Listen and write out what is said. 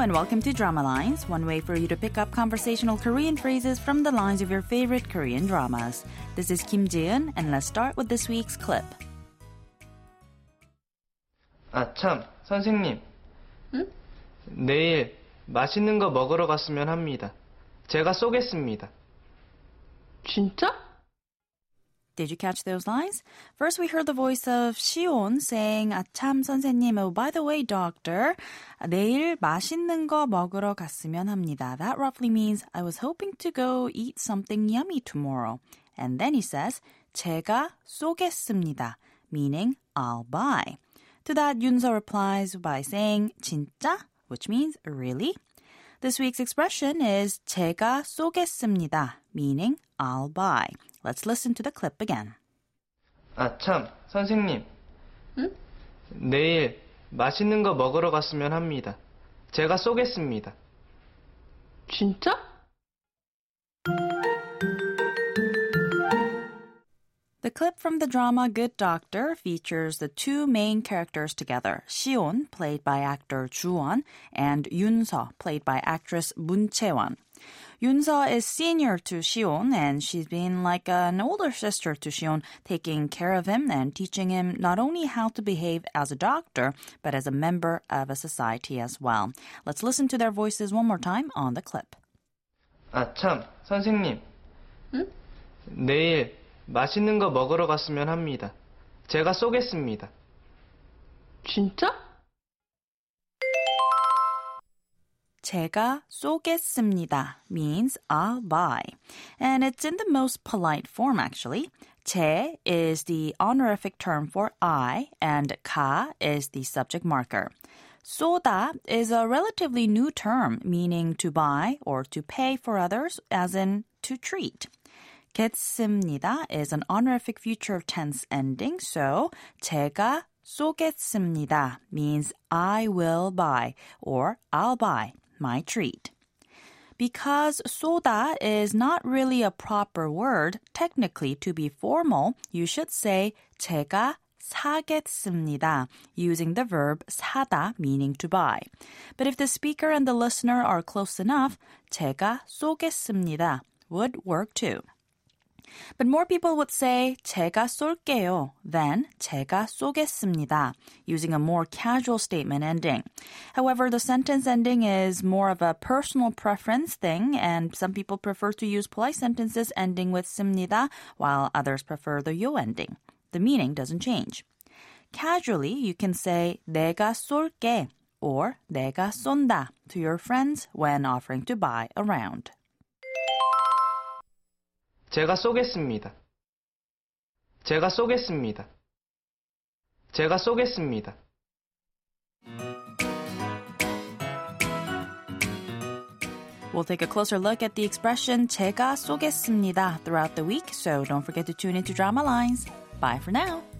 and welcome to Drama Lines, one way for you to pick up conversational Korean phrases from the lines of your favorite Korean dramas. This is Kim Jiun, and let's start with this week's clip. 아, 참, 선생님. 내일 맛있는 거 먹으러 갔으면 합니다. 제가 쏘겠습니다. 진짜? Did you catch those lines? First, we heard the voice of 시온 saying, 아참 선생님, oh, by the way, doctor, 내일 맛있는 거 먹으러 갔으면 합니다. That roughly means, I was hoping to go eat something yummy tomorrow. And then he says, 제가 쏘겠습니다. Meaning, I'll buy. To that, Yunseo replies by saying, 진짜? Which means, really? This week's expression is 제가 쏘겠습니다, meaning I'll buy. Let's listen to the clip again. 아, 참, 선생님. 내일 맛있는 거 먹으러 갔으면 합니다. 제가 쏘겠습니다. 진짜? The clip from the drama Good Doctor features the two main characters together, Shion, played by actor Ju-won, and Yoon-seo, played by actress Moon Chae-won. Yunseo is senior to Shion and she's been like an older sister to Shion, taking care of him and teaching him not only how to behave as a doctor, but as a member of a society as well. Let's listen to their voices one more time on the clip. 아, 참, 선생님. 응? 내일 맛있는 거 먹으러 갔으면 합니다. 제가 쏘겠습니다. 진짜? 제가 쏘겠습니다 means I'll buy. And it's in the most polite form actually. 제 is the honorific term for I and 가 is the subject marker. 쏘다 is a relatively new term meaning to buy or to pay for others as in to treat. 겠습니다 is an honorific future tense ending, so 제가 쏘겠습니다 means I will buy or I'll buy my treat. Because 쏘다 is not really a proper word, technically to be formal, you should say 제가 사겠습니다, using the verb 사다, meaning to buy. But if the speaker and the listener are close enough, 제가 쏘겠습니다 would work too. But more people would say 제가 쏠게요 than 제가 쏘겠습니다, using a more casual statement ending. However, the sentence ending is more of a personal preference thing, and some people prefer to use polite sentences ending with 씁니다, while others prefer the 요 ending. The meaning doesn't change. Casually, you can say 내가 쏠게 or 내가 쏜다 to your friends when offering to buy a round. 제가 쏘겠습니다. 제가 쏘겠습니다. 제가 쏘겠습니다. We'll take a closer look at the expression 제가 쏘겠습니다 throughout the week, so don't forget to tune into Drama Lines. Bye for now.